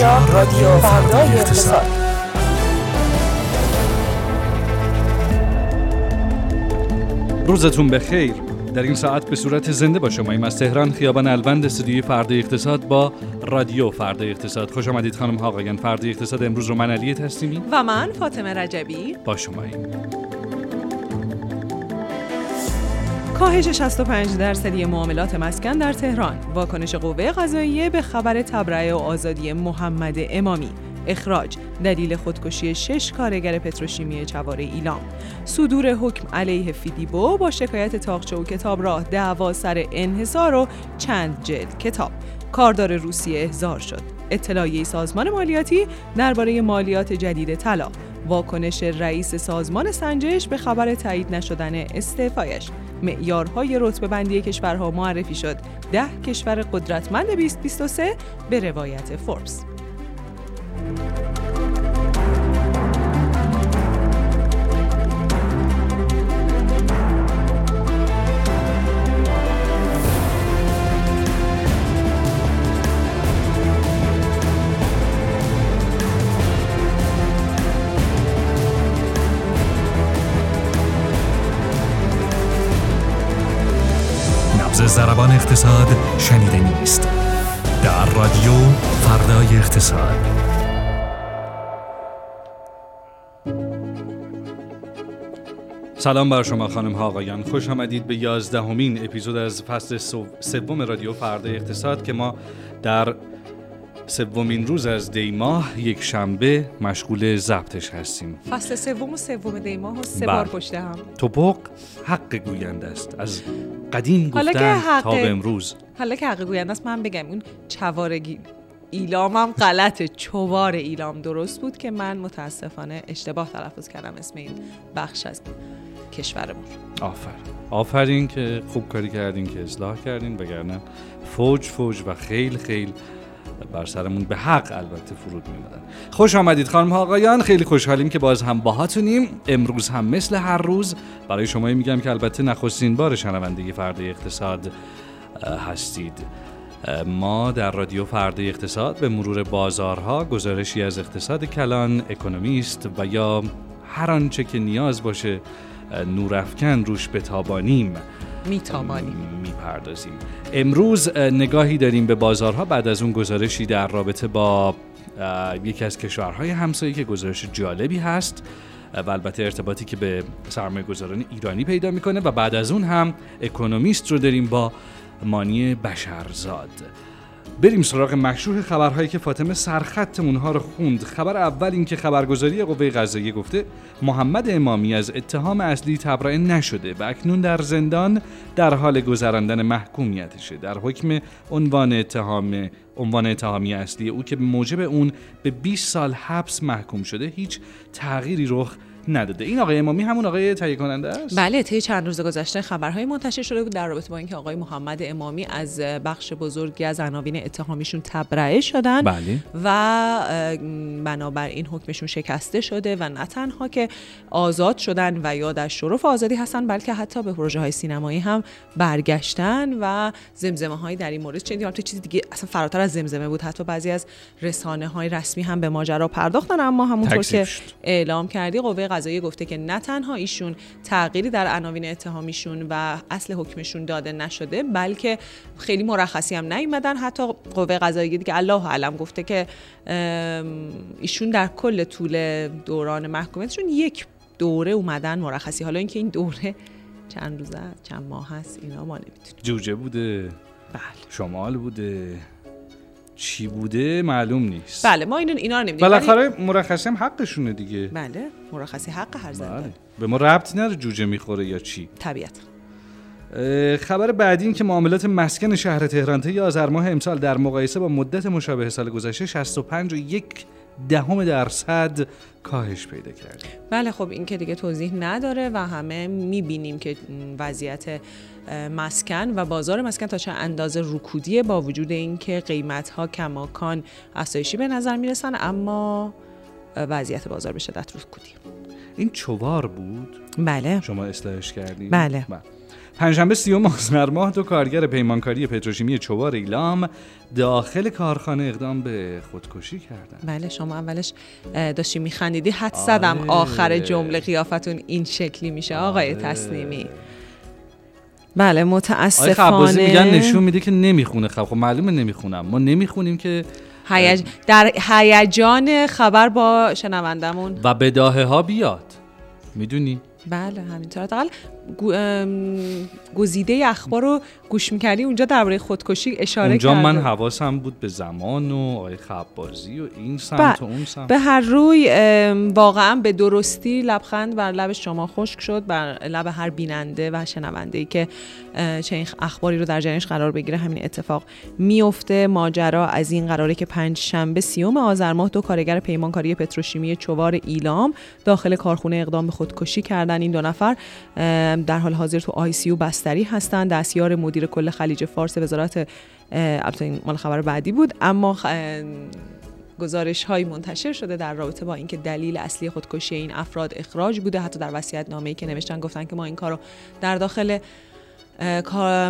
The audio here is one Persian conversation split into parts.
اینجا رادیو فردای اقتصاد. روزتون بخیر. در این ساعت به صورت زنده با شما ایم از تهران خیابان الوند استودیوی فردا اقتصاد با رادیو فردا اقتصاد. خوش آمدید خانم ها آقایان. فردا اقتصاد امروز رو من علی تسلیمی و من فاطمه رجبی. با شما ایم. کاهش 65 درصدی معاملات مسکن در تهران. واکنش قوه قضاییه به خبر تبرئه و آزادی محمد امامی. اخراج دلیل خودکشی شش کارگر پتروشیمی چواره ایلام. صدور حکم علیه فیدیبو با شکایت تاقچه و کتاب راه دعوا سر انحصار و چند جلد کتاب. کاردار روسیه احضار شد. اطلاعیه سازمان مالیاتی درباره مالیات جدید طلا. واکنش رئیس سازمان سنجش به خبر تایید نشدن استعفایش. معیارهای رتبه بندی کشورها معرفی شد. ده کشور قدرتمند 2023 به روایت فوربس اقتصاد شنیده نیست. در رادیو فردای اقتصاد. سلام بر شما خانم ها آقایان. خوش آمدید به یازدهمین اپیزود از فصل سو- سوم رادیو فردا اقتصاد که ما در سومین روز از دی ماه یک شنبه مشغول ضبطش هستیم. فصل سوم و سوم دی ماه و سه بله. بار پشت هم. توپق حق گوینده است. از قدیم گفتن حق- تا به امروز حالا که حقیق گوینده است من بگم اون چوارگی ایلامم غلطه چوار ایلام درست بود که من متاسفانه اشتباه تلفظ کردم. اسم این بخش از کشورمون. آفرین آفرین که خوب کاری کردین که اصلاح کردین وگرنه فوج فوج و خیل خیل بر سرمون به حق البته فرود میمدن خوش آمدید خانم ها آقایان. خیلی خوشحالیم که باز هم باهاتونیم. امروز هم مثل هر روز برای شما میگم که البته نخستین بار شنونده فردا اقتصاد هستید. ما در رادیو فردا اقتصاد به مرور بازارها گزارشی از اقتصاد کلان اکونومیست و یا هر آنچه که نیاز باشه نورافکن روش بتابانیم. میتابانی می‌پردازیم. امروز اه، نگاهی داریم به بازارها. بعد از اون گزارشی در رابطه با یکی از کشورهای همسایه که گزارش جالبی هست و البته ارتباطی که به سرمایه گذاران ایرانی پیدا می‌کنه. و بعد از اون هم اکونومیست رو داریم با مانی بشرزاد. بریم سراغ مشروع خبرهایی که فاطمه سرخط اونها رو خوند. خبر اول این که خبرگزاری قوه قضاییه گفته محمد امامی از اتهام اصلی تبرئه نشده و اکنون در زندان در حال گذراندن محکومیتشه. در حکم عنوان اتهام عنوان اتهامی اصلی او که به موجب اون به 20 سال حبس محکوم شده هیچ تغییری رخ نداده. این آقای امامی همون آقای تهیه کننده است؟ بله طی چند روز گذشته خبرهای منتشر شده بود در رابطه با اینکه آقای محمد امامی از بخش بزرگی از عناوین اتهامیشون تبرئه شدن بله. و بنابراین حکمشون شکسته شده و نه تنها که آزاد شدن و یا در شرف آزادی هستن بلکه حتی به پروژه های سینمایی هم برگشتن و زمزمه هایی در این مورد چندی تو چیزی دیگه اصلا فراتر از زمزمه بود. حتی بعضی از رسانه های رسمی هم به ماجرا پرداختن اما همونطور که. اعلام کردی قوه قضاییه گفته که نه تنها ایشون تغییری در عناوین اتهامیشون و اصل حکمشون داده نشده بلکه خیلی مرخصی هم نیومدن. حتی قوه قضاییه دیگه الله علم گفته که ایشون در کل طول دوران محکومیتشون یک دوره اومدن مرخصی. حالا اینکه این دوره چند روزه چند ماه هست اینا ما نمی‌تونیم جوجه بوده. بله. شمال بوده. چی بوده معلوم نیست. بله ما اینو اینا رو نمی‌دونیم ولی- بالاخره مرخصی هم حقشونه دیگه. بله مرخصی حق هر زنده بله. به ما ربطی نداره جوجه می‌خوره یا چی. طبیعت خبر بعدی این که معاملات مسکن شهر تهران طی آذر ماه امسال در مقایسه با مدت مشابه سال گذشته 65 و یک دهم درصد کاهش پیدا کرده. بله خب این که دیگه توضیح نداره و همه می‌بینیم که وضعیت مسکن و بازار مسکن تا چه اندازه رکودیه با وجود اینکه قیمت ها کماکان افزایشی به نظر می‌رسن اما وضعیت بازار به شدت رکودی این چوار بود؟ بله. شما اصلاحش کردین؟ بله. پنجشنبه سیوم آذر ماه دو کارگر پیمانکاری پتروشیمی چوار ایلام داخل کارخانه اقدام به خودکشی کردن بله شما اولش داشتی میخندیدی حد زدم آره. آخر جمله قیافتون این شکلی میشه آقای. تسلیمی بله آقای متاسفانه میگن نشون میده که نمی‌خونه خب خب معلومه نمی‌خونم. ما نمی‌خونیم که هیج... در هیجان خبر با شنوندمون و بداهه ها بیاد. می‌دونی؟ بله همینطور. حداقل گو... ام، گزیده اخبار رو گوش می‌کردی اونجا درباره خودکشی اشاره اونجا کرده من حواسم بود به زمان و آقای خبازی و این سمت بله. و اون سمت. به هر روی واقعا به درستی لبخند بر لب شما خشک شد بر لب هر بیننده و شنونده ای که چه این اخباری رو در جریانش قرار بگیره همین اتفاق میفته ماجرا از این قراره که پنج شنبه سیوم آذر ماه دو کارگر پیمانکاری پتروشیمی چوار ایلام داخل کارخونه اقدام به خودکشی کردن. این دو نفر در حال حاضر تو آی سی بستری هستن دستیار مدیر کل خلیج فارس وزارت البته مال خبر بعدی بود اما گزارش هایی منتشر شده در رابطه با اینکه دلیل اصلی خودکشی این افراد اخراج بوده حتی در وصیت نامه‌ای که نوشتن گفتن که ما این کارو در داخل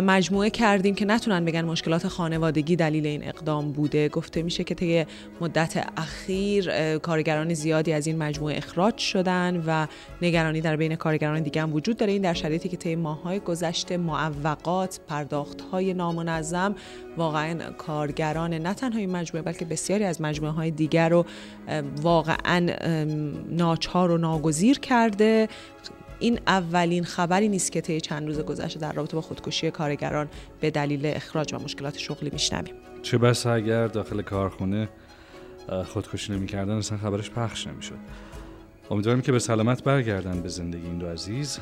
مجموعه کردیم که نتونن بگن مشکلات خانوادگی دلیل این اقدام بوده. گفته میشه که طی مدت اخیر کارگران زیادی از این مجموعه اخراج شدن و نگرانی در بین کارگران دیگه هم وجود داره. این در شرایطی که طی ماه‌های گذشته معوقات پرداخت‌های نامنظم واقعا کارگران نه تنها این مجموعه بلکه بسیاری از مجموعه های دیگر رو واقعا ناچار و ناگزیر کرده. این اولین خبری نیست که طی چند روز گذشته در رابطه با خودکشی کارگران به دلیل اخراج و مشکلات شغلی میشنویم. چه بسا اگر داخل کارخونه خودکشی نمی‌کردن اصلا خبرش پخش نمی‌شد. امیدواریم که به سلامت برگردن به زندگی این دو عزیز.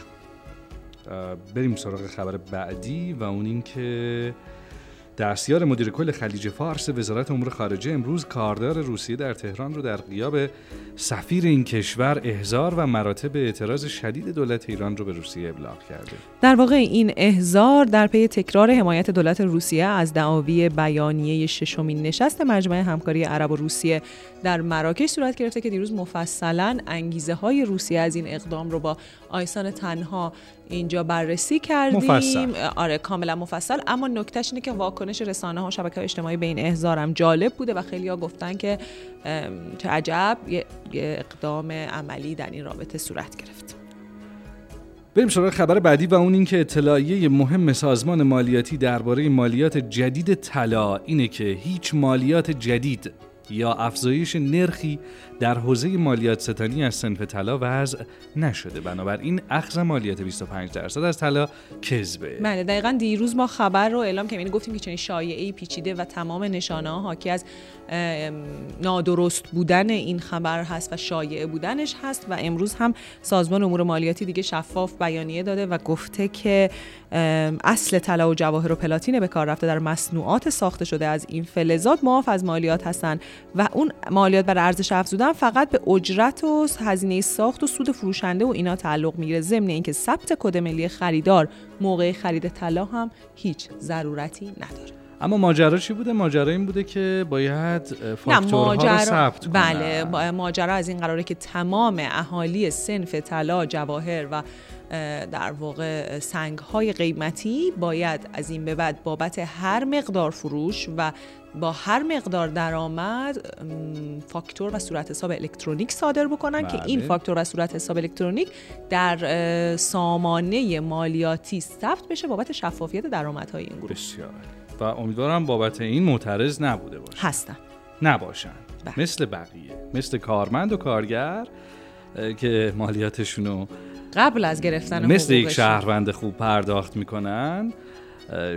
بریم سراغ خبر بعدی و اون این که دستیار مدیر کل خلیج فارس وزارت امور خارجه امروز کاردار روسیه در تهران رو در غیاب سفیر این کشور احضار و مراتب اعتراض شدید دولت ایران رو به روسیه ابلاغ کرده. در واقع این احضار در پی تکرار حمایت دولت روسیه از دعاوی بیانیه ششمین نشست مجمع همکاری عرب و روسیه در مراکش صورت گرفته که دیروز مفصلا انگیزه های روسیه از این اقدام رو با آیسان تنها اینجا بررسی کردیم. مفصل. آره کاملا مفصل. اما نکتهش اینه که واکنش رسانه ها و شبکه های اجتماعی به این احضارم جالب بوده و خیلی ها گفتن که چه عجب یه اقدام عملی در این رابطه صورت گرفت. بریم سراغ خبر بعدی و اون اینکه اطلاعیه مهم سازمان مالیاتی درباره مالیات جدید طلا اینه که هیچ مالیات جدید یا افزایش نرخی در حوزه مالیات ستانی از صنف طلا وضع نشده. بنابراین اخذ مالیات 25 درصد از طلا کذبه. بله دقیقا دیروز ما خبر رو اعلام کردیم. یعنی گفتیم که چنین شایعه پیچیده و تمام نشانه ها حاکی از نادرست بودن این خبر هست و شایعه بودنش هست و امروز هم سازمان امور مالیاتی دیگه شفاف بیانیه داده و گفته که اصل طلا و جواهر و پلاتین به کار رفته. در مصنوعات ساخته شده از این فلزات معاف از مالیات هستن و اون مالیات بر ارزش افزوده فقط به اجرت و هزینه ساخت و سود فروشنده و اینا تعلق می‌گیره. ضمن اینکه ثبت کد ملی خریدار موقع خرید طلا هم هیچ ضرورتی نداره. اما ماجرا چی بوده؟ ماجرا این بوده که باید فاکتورها رو ثبت. بله ماجرا از این قراره که تمام اهالی سنف طلا جواهر و در واقع سنگ های قیمتی باید از این به بعد بابت هر مقدار فروش و با هر مقدار درآمد فاکتور و صورت حساب الکترونیک صادر بکنن که این بله. فاکتور و صورت حساب الکترونیک در سامانه مالیاتی ثبت بشه بابت شفافیت درآمدهای این گروه. بسیار. و امیدوارم بابت این معترض نبوده باشه. هستن. نباشن. بله. مثل بقیه. مثل کارمند و کارگر که مالیاتشونو قبل از گرفتن مثل یک. شهروند خوب پرداخت می‌کنن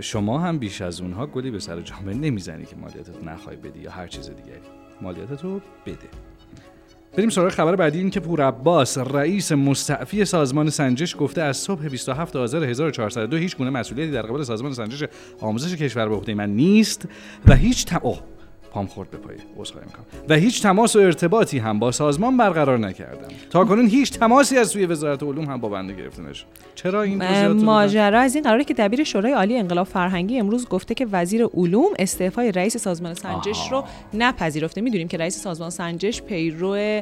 شما هم بیش از اونها گلی به سر جامعه نمی‌زنی که مالیاتت نخوای بدی یا هر چیز دیگری. مالیاتتو بده. بریم سراغ خبر بعدی این که پور عباس رئیس مستعفی سازمان سنجش گفته از صبح 27 آذر 1402 هیچ گونه مسئولیتی در قبال سازمان سنجش آموزش کشور به عهده من نیست و هیچ تم... اوه، پام خورد به پای عذرخواهی می‌کنم و هیچ تماس و ارتباطی هم با سازمان برقرار نکردم تا کنون هیچ تماسی از سوی وزارت علوم هم با بنده گرفته نشد چرا این؟ ماجرا از این قراره که دبیر شورای عالی انقلاب فرهنگی امروز گفته که وزیر علوم استعفای رئیس سازمان سنجش آها. رو نپذیرفته می‌دونیم که رئیس سازمان سنجش پیرو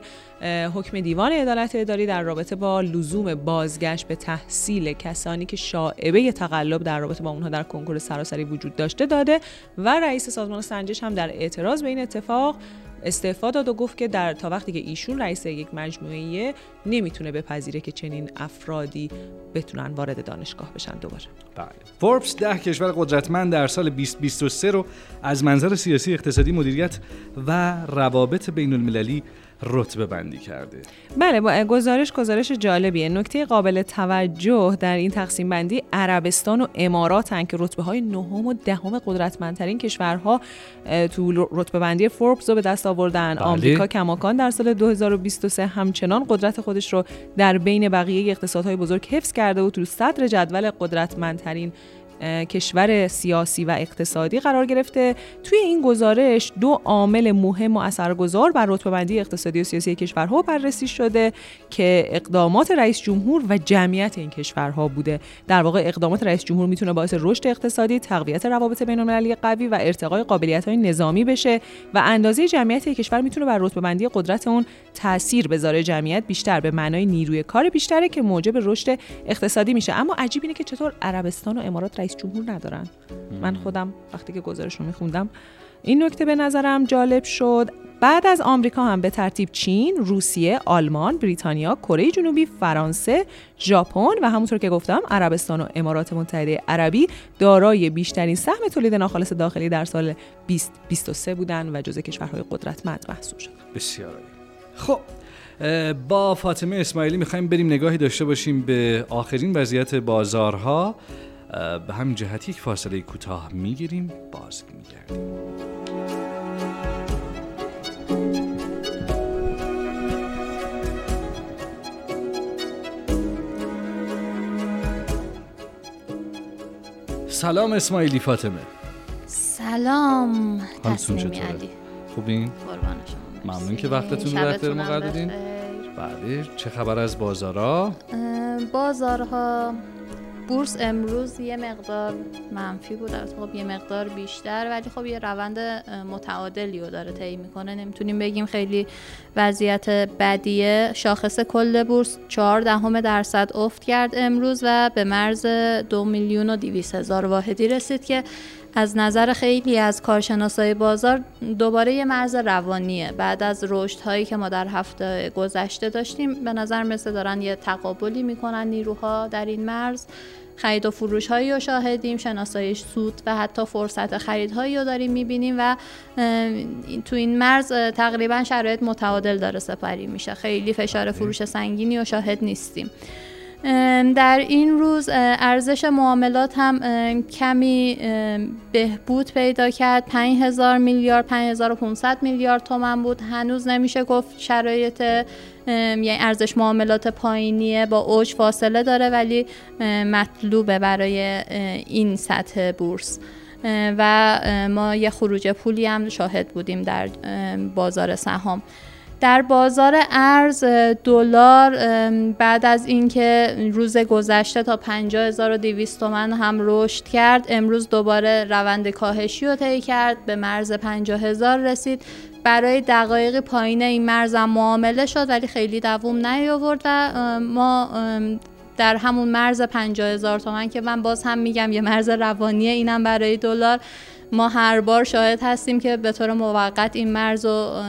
حکم دیوان عدالت اداری در رابطه با لزوم بازگشت به تحصیل کسانی که شائبه تقلب در رابطه با اونها در کنکور سراسری وجود داشته داده و رئیس سازمان سنجش هم در اعتراض به این اتفاق استعفا داد و گفت که در تا وقتی که ایشون رئیس یک مجموعه نمی‌تونه بپذیره که چنین افرادی بتونن وارد دانشگاه بشن دوباره بله. فوربس ده کشور قدرتمند در سال 2023 رو از منظر سیاسی اقتصادی مدیریت و روابط بین المللی رتبه بندی کرده. بله با گزارش گزارش جالبیه. نکته قابل توجه در این تقسیم بندی عربستان و اماراتن که رتبه های نهم و دهم قدرتمندترین کشورها تو رتبه بندی فوربس رو به دست آوردن. بله. آمریکا کماکان در سال 2023 همچنان قدرت خودش رو در بین بقیه اقتصادهای بزرگ حفظ کرده و تو صدر جدول قدرتمندترین کشور سیاسی و اقتصادی قرار گرفته. توی این گزارش دو عامل مهم و اثرگذار بر رتبه بندی اقتصادی و سیاسی کشورها بررسی شده که اقدامات رئیس جمهور و جمعیت این کشورها بوده. در واقع اقدامات رئیس جمهور می‌تونه باعث رشد اقتصادی تقویت روابط بین المللی قوی و ارتقای قابلیت های نظامی بشه و اندازه جمعیت یک کشور می‌تونه بر رتبه بندی قدرت اون تاثیر بذاره. جمعیت بیشتر به معنای نیروی کار بیشتره که موجب رشد اقتصادی میشه. اما عجیب که چطور عربستان و امارات رئیس جمهور ندارن. من خودم وقتی که گزارش رو میخوندم این نکته به نظرم جالب شد. بعد از آمریکا هم به ترتیب چین، روسیه، آلمان، بریتانیا، کره جنوبی، فرانسه، ژاپن و همونطور که گفتم عربستان و امارات متحده عربی دارای بیشترین سهم تولید ناخالص داخلی در سال 2023 بودن و جزء کشورهای قدرتمند محسوب شدن. بسیار عالی. خب با فاطمه اسماعیلی می‌خوایم بریم نگاهی داشته باشیم به آخرین وضعیت بازارها. به همین جهت یک فاصله کوتاه می‌گیریم باز میگردیم سلام اسماعیلی فاطمه سلام حالتون چطوره؟ خوبین؟ قربان شما ممنون. که وقتتون رو در ما قرار دادین. بله چه خبر از بازارها؟ بازارها بورس امروز یه مقدار منفی بود. البته خب یه مقدار بیشتر ولی خب یه روند متعادلی رو داره طی می‌کنه. نمی‌تونیم بگیم خیلی وضعیت بدیه. شاخص کل بورس 4 دهم درصد افت کرد امروز و به مرز دو میلیون و دیویس هزار واحدی رسید که از نظر خیلی از کارشناسای بازار دوباره یه مرز روانیه. بعد از رشد هایی که ما در هفته گذشته داشتیم به نظر مثل دارن یه تقابلی می‌کنن نیروها در این مرز. خرید و فروش هایی رو شاهدیم شناسایش سود و حتی فرصت خرید هایی رو داریم می‌بینیم و تو این مرز تقریبا شرایط متعادل داره سپری میشه. خیلی فشار فروش سنگینی و شاهد نیستیم. در این روز ارزش معاملات هم کمی بهبود پیدا کرد. 5000 میلیارد 5500 میلیارد تومن بود. هنوز نمیشه گفت شرایط یعنی ارزش معاملات پایینیه با اوج فاصله داره ولی مطلوبه برای این سطح بورس. و ما یه خروج پولی هم شاهد بودیم در بازار سهام. در بازار ارز دلار بعد از اینکه روز گذشته تا 50200 تومن هم رشد کرد امروز دوباره روند کاهشی رو طی کرد به مرز 50000 رسید. برای دقایق پایین این مرز هم معامله شد ولی خیلی دووم نیاورد و ما در همون مرز 50000 تومن که من باز هم میگم یه مرز روانیه اینم برای دلار. ما هر بار شاهد هستیم که به طور موقت این مرز رو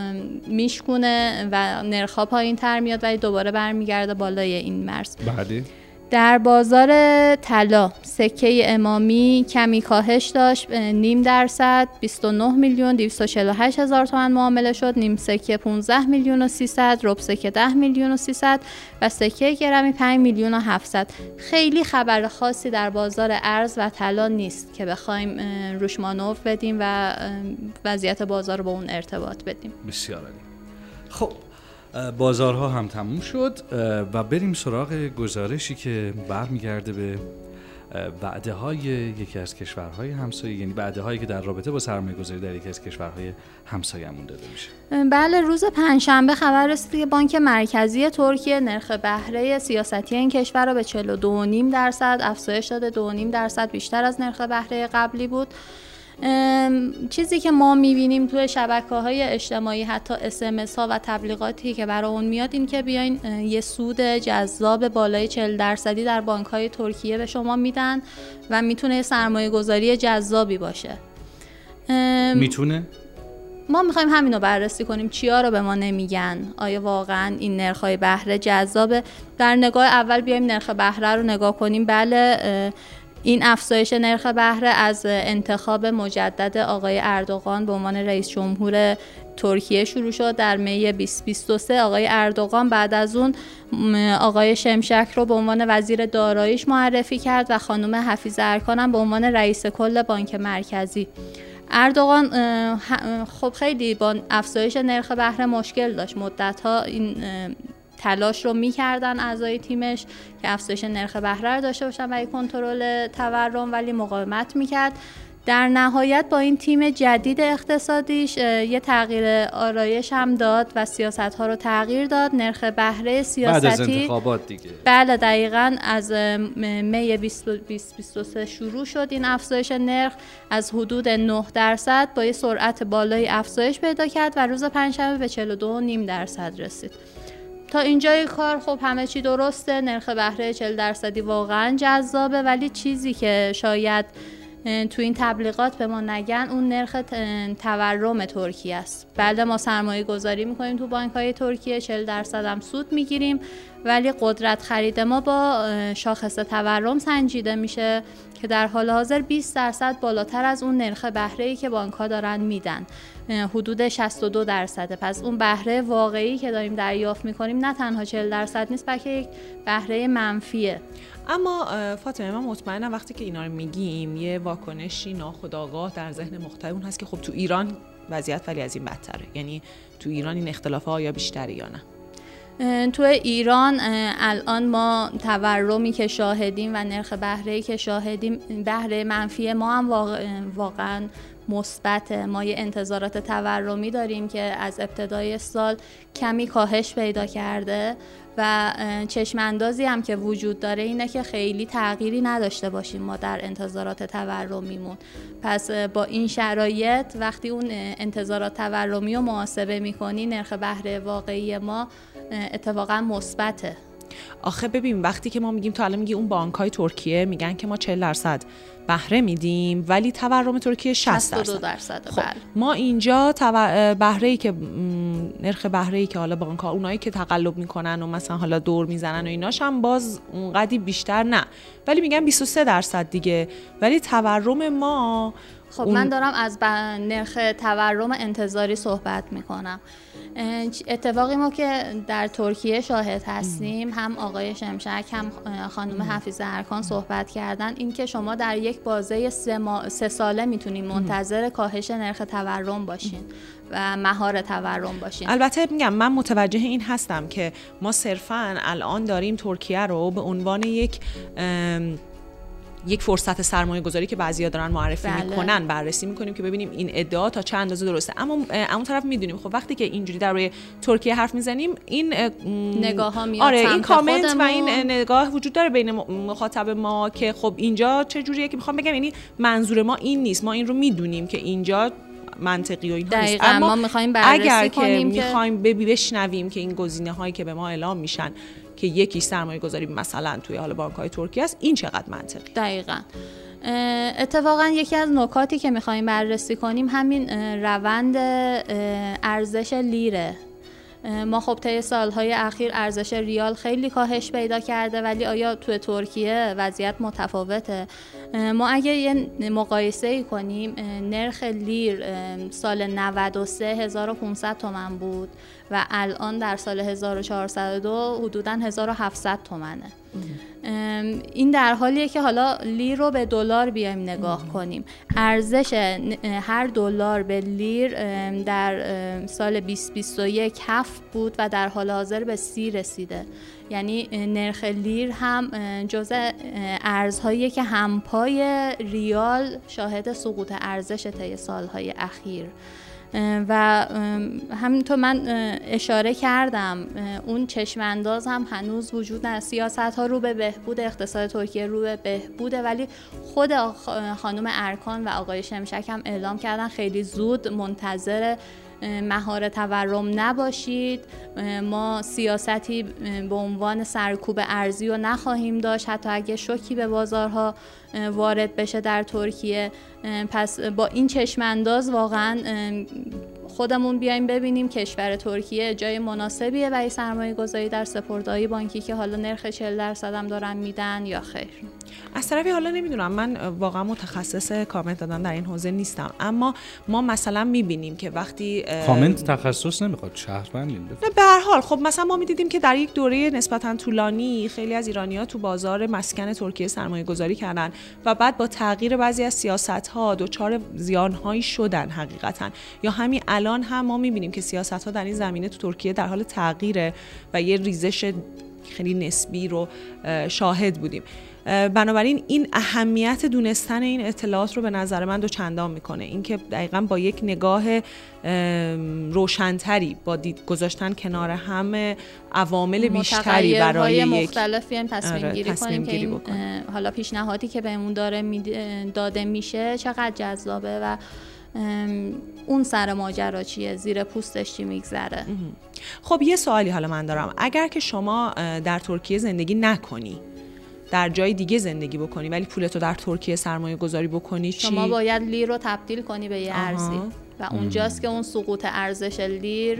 میشکونه و نرخها پایین تر میاد ولی دوباره برمیگرده بالای این مرز. بله در بازار طلا سکه امامی کمی کاهش داشت نیم درصد 29 میلیون 248 هزار تومن معامله شد نیم سکه 15 میلیون و 300 رب سکه 10 میلیون و 300 و سکه گرمی 5 میلیون و 700 خیلی خبر خاصی در بازار ارز و طلا نیست که بخوایم روش مانور بدیم و وضعیت بازار رو با اون ارتباط بدیم. بسیار عالی. خب بازارها هم تموم شد و بریم سراغ گزارشی که برمیگرده به وعده های یکی از کشورهای همسایه یعنی وعده هایی که در رابطه با سرمایه گذاری در یکی از کشورهای همسایه‌مون داده میشه. بله روز پنجشنبه خبر رسید که بانک مرکزی ترکیه نرخ بهره سیاستی این کشور را به 42.5 درصد افزایش داده 2.5 درصد بیشتر از نرخ بهره قبلی بود. چیزی که ما می‌بینیم توی شبکه های اجتماعی حتی اسمس ها و تبلیغاتی که برای اون میاد این که بیاین یه سود جذاب بالای 40 درصدی در بانک های ترکیه به شما میدن و می‌تونه سرمایه گذاری جذابی باشه. می‌تونه؟ ما می‌خوایم همین رو بررسی کنیم. چیا رو به ما نمیگن؟ آیا واقعا این نرخ های بهره جذابه؟ در نگاه اول بیایم نرخ بهره رو نگاه کنیم. بله این افزایش نرخ بهره از انتخاب مجدد آقای اردوغان به عنوان رئیس جمهور ترکیه شروع شد. در می 2023 آقای اردوغان بعد از اون آقای شمشک رو به عنوان وزیر داراییش معرفی کرد و خانم حفیظ ارکان هم به عنوان رئیس کل بانک مرکزی. اردوغان خب خیلی با افزایش نرخ بهره مشکل داشت. مدت ها این تلاش رو می‌کردن اعضای تیمش که افزایش نرخ بهره رو داشته باشن برای کنترل تورم ولی مقاومت می‌کرد. در نهایت با این تیم جدید اقتصادیش یه تغییر آرایش هم داد و سیاست ها رو تغییر داد. نرخ بهره سیاستی بعد از انتخابات دیگه. بله دقیقا از می 2023 شروع شد این افزایش نرخ. از حدود 9 درصد با یه سرعت بالای افزایش پیدا کرد و روز پنجشنبه به 42.5 درصد رسید. تا اینجای کار خب همه چی درسته نرخ بهره 40 درصدی واقعا جذابه ولی چیزی که شاید تو این تبلیغات به ما نگن اون نرخ تورم ترکیه است. بله ما سرمایه گذاری می‌کنیم تو بانک های ترکیه 40 درصد هم سود می‌گیریم ولی قدرت خرید ما با شاخص تورم سنجیده میشه که در حال حاضر 20 درصد بالاتر از اون نرخ بهره ای که بانک ها دارن میدن. حدود 62 درصده. پس اون بهره واقعی که داریم دریافت می‌کنیم نه تنها 40 درصد نیست بلکه یک بهره منفیه. اما فاطمه من مطمئنم وقتی که اینا رو میگیم یه واکنشی ناخودآگاه در ذهن مخاطبون هست که خب تو ایران وضعیت ولی از این بدتره. یعنی تو ایران این اختلاف ها یا بیشتری یا نه؟ تو ایران الان ما تورمی که شاهدیم و نرخ بهره که شاهدیم بهره منفی ما هم واقعا مثبت ما یه انتظارات تورمی داریم که از ابتدای سال کمی کاهش پیدا کرده و چشم اندازی هم که وجود داره اینه که خیلی تغییری نداشته باشیم ما در انتظارات تورمیمون. پس با این شرایط وقتی اون انتظارات تورمی رو محاسبه می‌کنی نرخ بهره واقعی ما اتفاقا مثبته. آخه ببین وقتی که ما میگیم تو الان میگی اون بانک های ترکیه میگن که ما 40 درصد بهره میدیم ولی تورم ترکیه 60 درصد, درصد خب ما اینجا بهره ای که نرخ بهره ای که حالا بانک ها اونایی که تقلب می‌کنن و مثلا حالا دور می‌زنن و ایناش هم باز اونقدی بیشتر نه. ولی میگن 23 درصد دیگه. ولی تورم ما خب من دارم از نرخ تورم انتظاری صحبت می‌کنم. اتفاقی ما که در ترکیه شاهد هستیم هم آقای شمشک هم خانم حفیظ ارکان صحبت کردن. اینکه شما در یک بازه سه, سه ساله می‌تونین منتظر کاهش نرخ تورم باشین و مهار تورم باشین. البته میگم من متوجه این هستم که ما صرفا الان داریم ترکیه رو به عنوان یک یک فرصت سرمایه گذاری که بعضیا دارن معرفی بله. می‌کنن بررسی می‌کنیم که ببینیم این ادعا تا چند اندازه درسته. اما اون طرف می‌دونیم. خب وقتی که اینجوری در روی ترکیه حرف می‌زنیم این نگاه ها میاد آره این کامنت و این نگاه وجود داره بین مخاطب ما که خب اینجا چه جوریه که می‌خوام بگم یعنی منظور ما این نیست. ما این رو می‌دونیم که اینجا منطقی و اینها نیست. اما ما می‌خوایم بررسی اگر کنیم که می‌خوایم ببینیم که این گزینه هایی که به ما اعلام میشن که یکی سرمایه گذاری مثلا توی حال بانک های ترکیه است این چقدر منطقی؟ دقیقا. اتفاقا یکی از نکاتی که می‌خوایم بررسی کنیم همین روند ارزش لیره. ما خب طی سالهای اخیر ارزش ریال خیلی کاهش پیدا کرده ولی آیا توی ترکیه وضعیت متفاوته؟ ما اگه یه مقایسه ای کنیم نرخ لیر سال 93 1500 تومن بود و الان در سال 1402 حدودا 1700 تومنه. این در حالیه که حالا لیر رو به دلار بیایم نگاه کنیم. ارزش هر دلار به لیر در سال 2021 هفت بود و در حال حاضر به سی رسیده. یعنی نرخ لیر هم جزء ارزهایی که همپای ریال شاهد سقوط ارزش طی سالهای اخیر. و همینطور من اشاره کردم اون چشمانداز هم هنوز وجود نداره. سیاست ها رو به بهبود اقتصاد ترکیه رو به بهبوده ولی خود خانم ارکان و آقای شمشک هم اعلام کردن خیلی زود منتظر مهار تورم نباشید. ما سیاستی به عنوان سرکوب ارزی رو نخواهیم داشت. حتی اگه شوکی به بازارها وارد بشه در ترکیه. پس با این چشمانداز واقعا خودمون بیایم ببینیم کشور ترکیه جای مناسبیه برای سرمایه گذاری در سپردهای بانکی که حالا نرخ 40 درصد هم دارن میدن یا خیر. از طرفی حالا نمی‌دونم من واقعا متخصص کامنت دادن در این حوزه نیستم. اما ما مثلا می‌بینیم که وقتی کامنت تخصص نمی‌خواد نه به هر حال. خب مثلا ما می‌دیدیم که در یک دوره نسبتا طولانی خیلی از ایرانیا تو بازار مسکن ترکیه سرمایه گذاری کردن و بعد با تغییر بعضی از سیاست ها دچار زیان هایی شدن حقیقتا. یا همین الان هم ما می‌بینیم که سیاست ها در این زمینه تو ترکیه در حال تغییره و یه ریزش خیلی نسبی رو شاهد بودیم. بنابراین این اهمیت دونستن این اطلاعات رو به نظر من دو چندان می‌کنه. اینکه دقیقا با یک نگاه روشنتری با دید گذاشتن کنار همه عوامل بیشتری برای یک مختلفی هم تصمیم آره، گیری کنیم که این حالا پیشنهادی که بهمون داره داده میشه چقدر جذابه و اون سر ماجرا چیه؟ زیر پوستش چی میگذره؟ خب یه سوالی حالا من دارم. اگر که شما در ترکیه زندگی نکنی در جای دیگه زندگی بکنی ولی پولتو در ترکیه سرمایه گذاری بکنی چی؟ شما باید لیر رو تبدیل کنی به یه ارزی. و اونجاست که اون سقوط ارزش لیر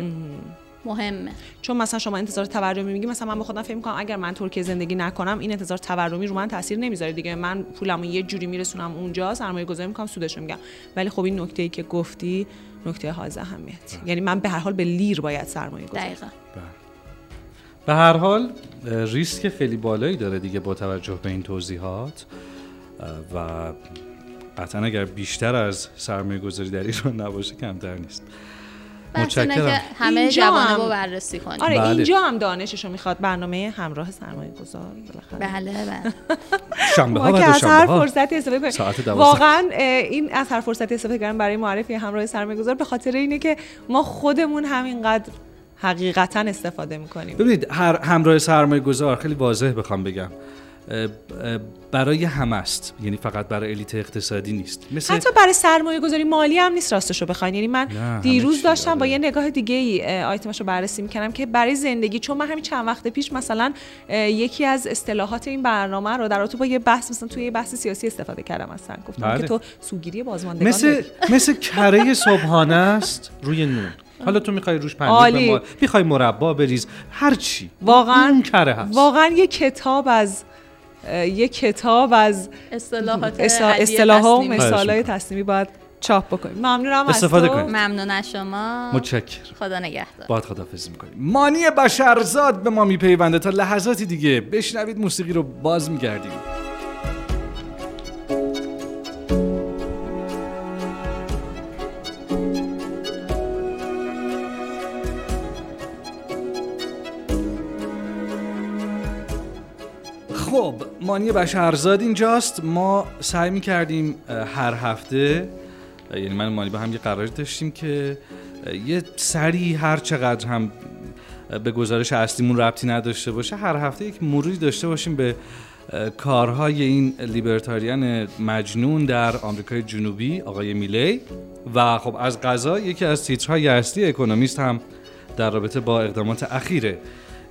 مهمه. چون مثلا شما انتظار تورمی میگی مثلا من به خودم فکر می‌کنم اگر من ترکیه زندگی نکنم این انتظار تورمی رو من تاثیر نمی‌ذاره دیگه. من پولمو یه جوری میرسونم اونجا سرمایه گذاری می‌کنم سودش میگم. ولی خب این نکته ای که گفتی نکته حائز اهمیت. یعنی من به هر حال به لیر باید سرمایه گذاری دقیقاً. به هر حال ریسک خیلی بالایی داره دیگه با توجه به این توضیحات. و قطعا اگر بیشتر از سرمایه گذاری در ایران نباشه کمتر نیست. متشکرم. که همه جوانه رو بررسی کنیم آره بله. اینجا هم دانششو می‌خواد برنامه همراه سرمایه گذار بله بله. شنبه ها که از هر فرصتی استفاده کنیم. واقعا این از هر فرصتی استفاده کردن برای معرفی همراه سرمایه گذار به خاطر اینه که ما خودمون همینقدر حقیقتا استفاده می‌کنیم. ببینید هر همراه سرمایه گذار خیلی واضح بخوام بگم. برای همه است. یعنی فقط برای الیت اقتصادی نیست. مثل حتی برای سرمایه گذاری مالی هم نیست راستشو بخواین. یعنی من دیروز داشتم با یه نگاه دیگه ای آیتمش رو بررسی می‌کنم که برای زندگی چون من همین چند وقت پیش مثلا یکی از اصطلاحات این برنامه رو در با یه بحث مثلا توی یه بحث سیاسی استفاده کردم اصلا. گفتم بله. که تو سوگیری بازماندگان مثل مثل کره صبحانه است روی نون. حالا تو می‌خوای روش پنیر ما می‌خوای مربا بریز هر چی. واقعا کره هست. واقعا یه کتاب از یه کتاب از اصطلاحات اصطلاح و مثالای تصمیمی باید چاپ بکنیم. ممنونم استفاده کنیم. ممنون از شما. متشکر خدا نگهدار. باید خدافظی می‌کنیم. مانی بشرزاد به ما میپیونده. تا لحظاتی دیگه بشنوید موسیقی رو باز میگردیم. مانی بشرزاد اینجاست. ما سعی می کردیم هر هفته یعنی من مانی با هم یه قراری داشتیم که یه سری هر چقدر هم به گزارش اصلیمون ربطی نداشته باشه هر هفته یک مروری داشته باشیم به کارهای این لیبرتاریان مجنون در آمریکای جنوبی آقای میلی. و خب از قضا یکی از تیترهای اصلی اکونومیست هم در رابطه با اقدامات اخیره.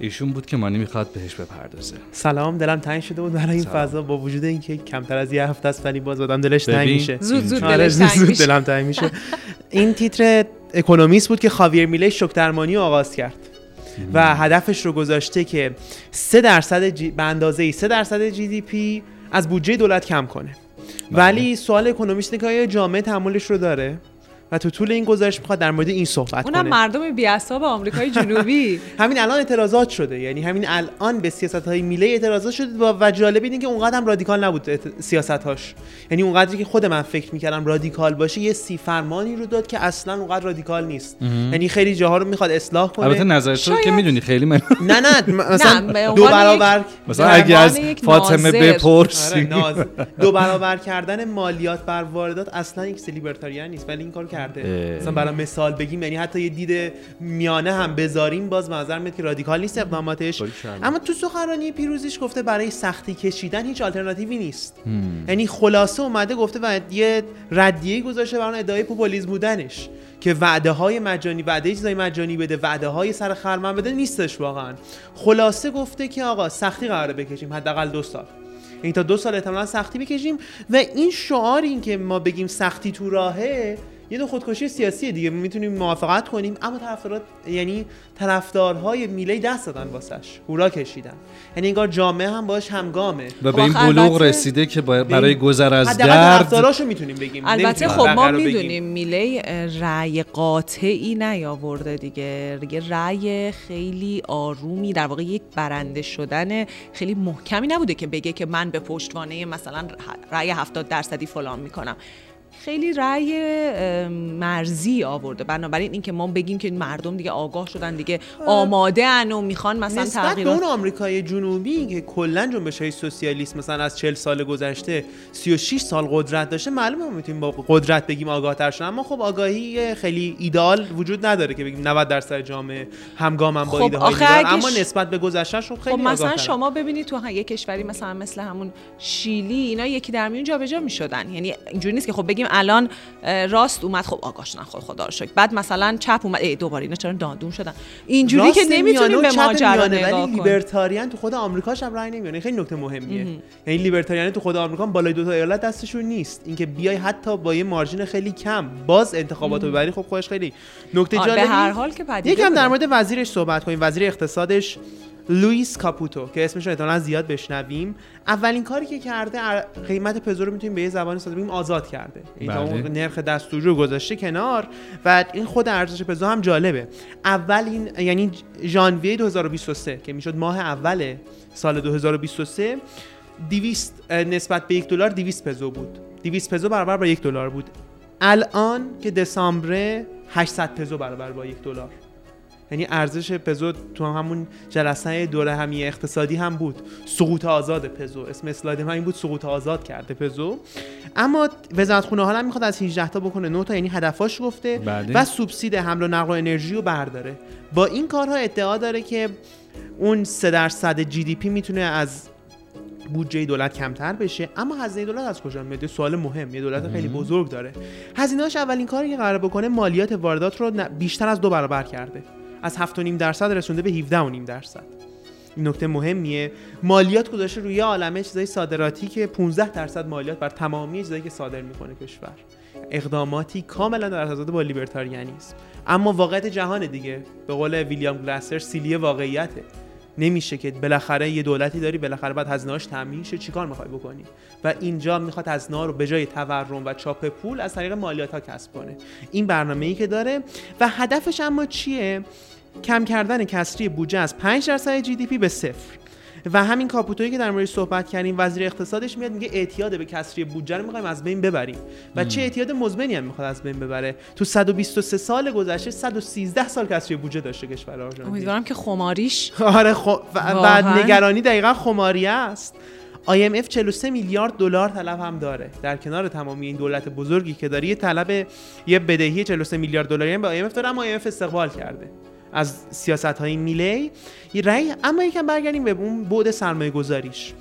ایشون بود که مانی می‌خواد بهش بپردازه. سلام دلم تنگ شده بود برای این فضا. با وجود اینکه کمتر از یه هفته است ولی باز آدم دلش تنگ میشه. زود زود آره، دلش تنگ میشه. دلم تنگ میشه. این تیتر اکونومیست بود که خاویر میله شوک درمانی آغاز کرد. و هدفش رو گذاشته که 3 درصد G... به اندازه 3 درصد GDP از بودجه دولت کم کنه. بله. ولی سوال اکونومیست اینه که آیا جامعه تحملش رو داره؟ و تو طول این گزارش می‌خواد در مورد این صحبت اونم کنه. مردم بی‌اعصاب آمریکای جنوبی. همین الان اعتراضات شده. یعنی همین الان به سیاست های میله اعتراضات شده و, و جالب اینه که اونقدر هم رادیکال نبود سیاست هاش یعنی اونقدری که خود من فکر می‌کردم رادیکال باشه یه سی فرمانی رو داد که اصلا اونقدر رادیکال نیست. یعنی خیلی جاها رو می‌خواد اصلاح کنه. البته نظر تو که می‌دونی خیلی من نه نه مثلا دو برابر مثلا اگه از فاطمه. آره، بپرسی. ناز دو برابر کردن مالیات بر واردات اصلا یک libertarian نیست. ولی این کار کرده. مثلا برای مثال بگیم یعنی حتی یه دید میانه هم بذاریم باز نظر میاد که رادیکال نیست اقداماتش. اما تو سخنرانی پیروزیش گفته برای سختی کشیدن هیچ آلترناتیوی نیست. یعنی خلاصه اومده گفته و یه ردیه گذاشته بر اون ادعای پوپولیسم بودنش که وعده های مجانی وعده چیزای مجانی بده وعده های سر خرمن بده نیستش واقعا. خلاصه گفته که آقا سختی قراره بکشیم حداقل دو سال. این تا دو سال احتمالا سختی بکشیم. و این شعار این که ما بگیم سختی تو راهه یه نوع خودکشی سیاسی دیگه می‌تونیم موافقت کنیم. اما طرفدارات یعنی طرفدارهای میله دست دادن واسش. هورا کشیدن. یعنی انگار جامعه هم باش همگامه. و خب به این آخه بلوغ رسیده که برای گذر از حداقل درد طرفداراشو می‌تونیم بگیم. البته خب ما. می‌دونیم میله رأی قاطعی نیاورده دیگه. یه رأی خیلی آرومی در واقع یک برنده شدن خیلی محکمی نبوده که بگه که من به پشتوانه مثلا رأی 70 درصدی فلان می‌کنم. خیلی رأی مرزی آورده. بنابراین اینکه ما بگیم که مردم دیگه آگاه شدن دیگه آماده ان و می‌خوان مثلا نسبت به تغییرات اون آمریکای جنوبی که کلا جنبش های سوسیالیسم مثلا از 40 سال گذشته 36 سال قدرت داشته معلومه می‌تونیم با قدرت بگیم آگاه تر شدن. اما خب آگاهی خیلی ایدال وجود نداره که بگیم 90 درصد جامعه همگام هم با خب ایده های اما نسبت به گذشته خب خیلی خب مثلا. شما ببینید تو یه کشوری مثلا مثل همون شیلی اینا یکی در میون جابجا می‌شدن. یعنی اینجوری نیست که خب بگیم الان راست اومد. خب آگاه شدن خب خدا رو شکر. بعد مثلا چپ اومد. ای دوباره اینا چرا دادون شدن؟ اینجوری که نمی‌تونیم به ماجرا نگاه ولی لیبرتاریان تو خود آمریکاش هم رای نمیاره خیلی نکته مهمیه. یعنی لیبرتاریان تو خود آمریکا بالای دو تا ایالت دستشون نیست. اینکه بیای حتی با یه مارجین خیلی کم باز انتخابات رو ببری خب خودش خیلی. نکته آره، به جالبی هر حال که یکم در. مورد وزیرش صحبت کنیم. وزیر اقتصادش لوئیس کاپوتو که اسمش رو احتمالاً زیاد بشنویم. اولین کاری که کرده قیمت پزو رو می‌تونیم به یه زبانی ساده بگیم آزاد کرده. این تا بله. اون نرخ دستوری رو گذاشته کنار و این خود ارزش پزو هم جالبه. اول این یعنی ژانویه 2023 که می‌شد ماه اول سال 2023 200 نسبت به یک دلار 200 پزو بود. 200 پزو برابر با یک دلار بود. الان که دسامبر 800 پزو برابر با یک دلار. یعنی ارزش پزو تو همون جلسه دوره همی اقتصادی هم بود. سقوط آزاد پزو. اسم اسلاید من این بود سقوط آزاد کرده پزو. اما وزارت خونه حالا می‌خواد از 18 تا بکنه 9 تا یعنی هدفاش گفته بله. و سوبسید حمل و نقل و انرژی رو برداره. با این کارها ادعا داره که اون 3 درصد جی دی پی می‌تونه از بودجه دولت کمتر بشه. اما هزینه دولت از کجا میاد سوال مهم. یه دولت خیلی بزرگ داره. هزینه‌اش اولین کاری که قرار بکنه مالیات واردات رو بیشتر از دو برابر کرده. از 7.5 درصد رسونده به 17.5 درصد. این نکته مهمیه. مالیات گذاشته روی عالمه چیزای صادراتی که 15 درصد مالیات بر تمامی چیزایی که صادر می‌کنه کشور. اقداماتی کاملا در تضاد با لیبرتاریانیسم. اما واقعیت جهان دیگه. به قول ویلیام گلاسر سیلی واقعیته. نمیشه که بالاخره یه دولتی داری بالاخره بعد هزینه‌اش تامین شه چیکار می‌خوای بکنی؟ و اینجا می‌خواد هزینه رو به جای تورم و چاپ پول از طریق مالیات ها کسب کنه. این برنامه ای که داره و هدفش اما چیه؟ کم کردن کسری بودجه از 5 درصد جی دی پی به صفر. و همین کاپوتویی که در موردش صحبت کردیم وزیر اقتصادش میاد میگه اعتیاد به کسری بودجه رو می‌خوایم از بین ببریم. و چه اعتیاد مزمنی هم می‌خواد از بین ببره؟ تو 123 سال گذشته 113 سال کسری بودجه داشته کشور آرژانتین. امیدوارم که خماریش آره خب و؟ نگرانی دقیقا خماریه است. IMF 43 میلیارد دلار طلب هم داره. در کنار تمامی این دولت بزرگی که داره یه طلب یه بدهی 43 میلیارد دلاری هم به IMF داره اما IMF استقبال کرده. از سیاست های میلی رأی اما یکم برگردیم به اون بعد سرمایه گذاریش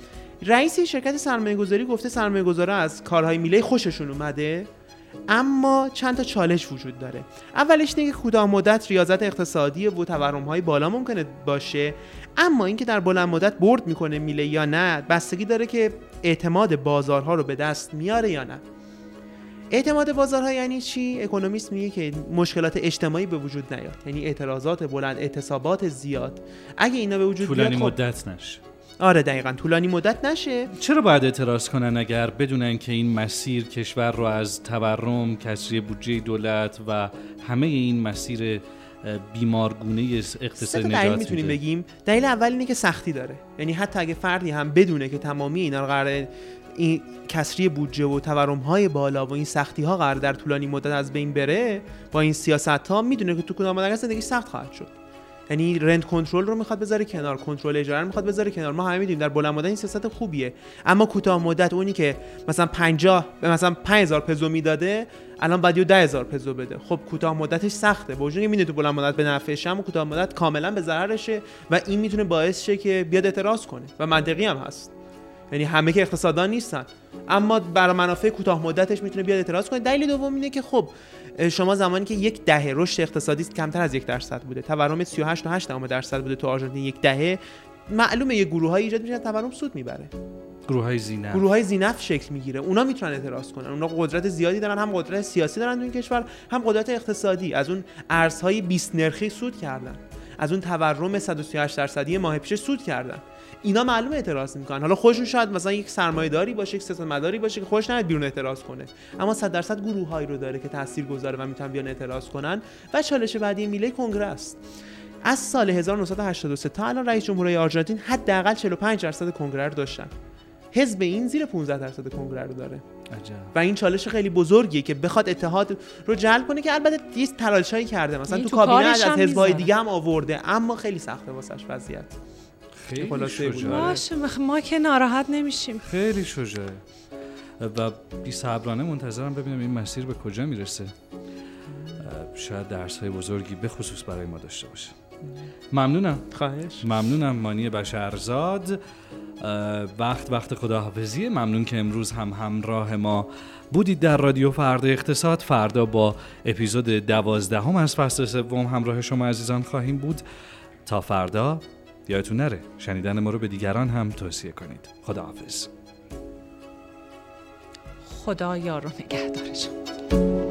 رئیس شرکت سرمایه گذاری گفته سرمایه گذاره از کارهای میلی خوششون اومده اما چند تا چالش وجود داره. اولش اینه که کوتاه مدت ریاضت اقتصادی و تورم های بالا ممکنه باشه اما اینکه در بلند مدت برد می‌کنه میله یا نه بستگی داره که اعتماد بازارها رو به دست میاره یا نه. اعتماد بازارها یعنی چی؟ اکونومیست میگه که مشکلات اجتماعی به وجود نیاد. یعنی اعتراضات بلند اعتصابات زیاد. اگه اینا به وجود بیاد طولانی خب مدت نشه. آره دقیقا. طولانی مدت نشه. چرا باید اعتراض کنن اگر بدونن که این مسیر کشور رو از تورم، کسری بودجه دولت و همه این مسیر بیمارگونه اقتصاد تا دلیل نجات می‌تونیم بگیم. دلیل اول اینه که سختی داره. یعنی حتی اگه فردی هم بدونه که تمامی اینا رو قراره این کسری بودجه و تورم های بالا و این سختی ها قرار در طولانی مدت از بین بره با این سیاست ها می‌دونه که تو کدام مدت زندگی سخت خواهد شد. یعنی رنت کنترل رو می‌خواد بذاره کنار کنترل اجاره رو می‌خواد بذاره کنار. ما همه می‌دونیم در بلند مدت این سیاست خوبیه. اما کوتاه مدت اونی که مثلا 50 به مثلا 5000 پزو می‌داده الان باید یه 10000 پزو بده. خب کوتاه مدتش سخته. با وجودی می‌دونه تو بلند مدت به نفعشه اما کوتاه مدت کاملا به ضررشه و این می‌تونه باعث شه که بیاد اعتراض کنه و منطقی هم هست. یعنی همه که اقتصاددان نیستن. اما برای منافع کوتاه مدتش می‌تونه بیاد اعتراض کنه. دلیل دوم اینه که خب شما زمانی که یک دهه رشد اقتصادی کمتر از یک درصد بوده. تورم 38 و 8 درصد بوده تو آرژانتین یک دهه. معلومه یه گروهایی ایجاد میشه تورم سود می‌بره. گروه های زینه گروه های زینف شکل می‌گیره. اونا می‌تونن اعتراض کنن. اونا قدرت زیادی دارن هم قدرت سیاسی دارن تو این کشور هم قدرت اقتصادی. از اون ارزهای 20 نرخی سود کردن. از اون تورم 138 درصدی ماه پیش سود کردن. اینا معلومه اعتراض می‌کنن. حالا خودشون شاید مثلا یک سرمایه‌داری باشه یک سیاستمداری باشه که خوش نمیاد بیرون اعتراض کنه. اما 100 درصد گروهایی رو داره که تاثیر گذاره و می‌تونن بیان اعتراض کنن و چالش بعدی میله کنگره است از سال 1983 تا الان رئیس جمهوری آرژانتین حداقل 45 درصد کنگره رو داشتن. حزب این زیر 15 درصد کنگره رو داره. عجب. و این چالش خیلی بزرگیه که بخواد اتحاد رو جلب کنه که البته یه تلاشایی کرده. مثلا تو, تو کابینه از حزب‌های می‌ذاره. دیگه هم آورده اما خیلی سخته واسش وضعیت. خیلی باشه مخ- ما که ناراحت نمیشیم. خیلی شجاعه. و بی صبرانه منتظرم ببینم این مسیر به کجا می‌رسه. شاید درس های بزرگی به خصوص برای ما داشته باشه. ممنونم. خواهش. ممنونم مانی بشرزاد. وقت وقت خداحافظی. ممنون که امروز هم همراه ما بودید در رادیو فردا اقتصاد. فردا با اپیزود دوازدهم از فصل سوم همراه شما عزیزان خواهیم بود. تا فردا. یادتون نره. شنیدن ما رو به دیگران هم توصیه کنید. خداحافظ. خدا یار و نگهدارشون.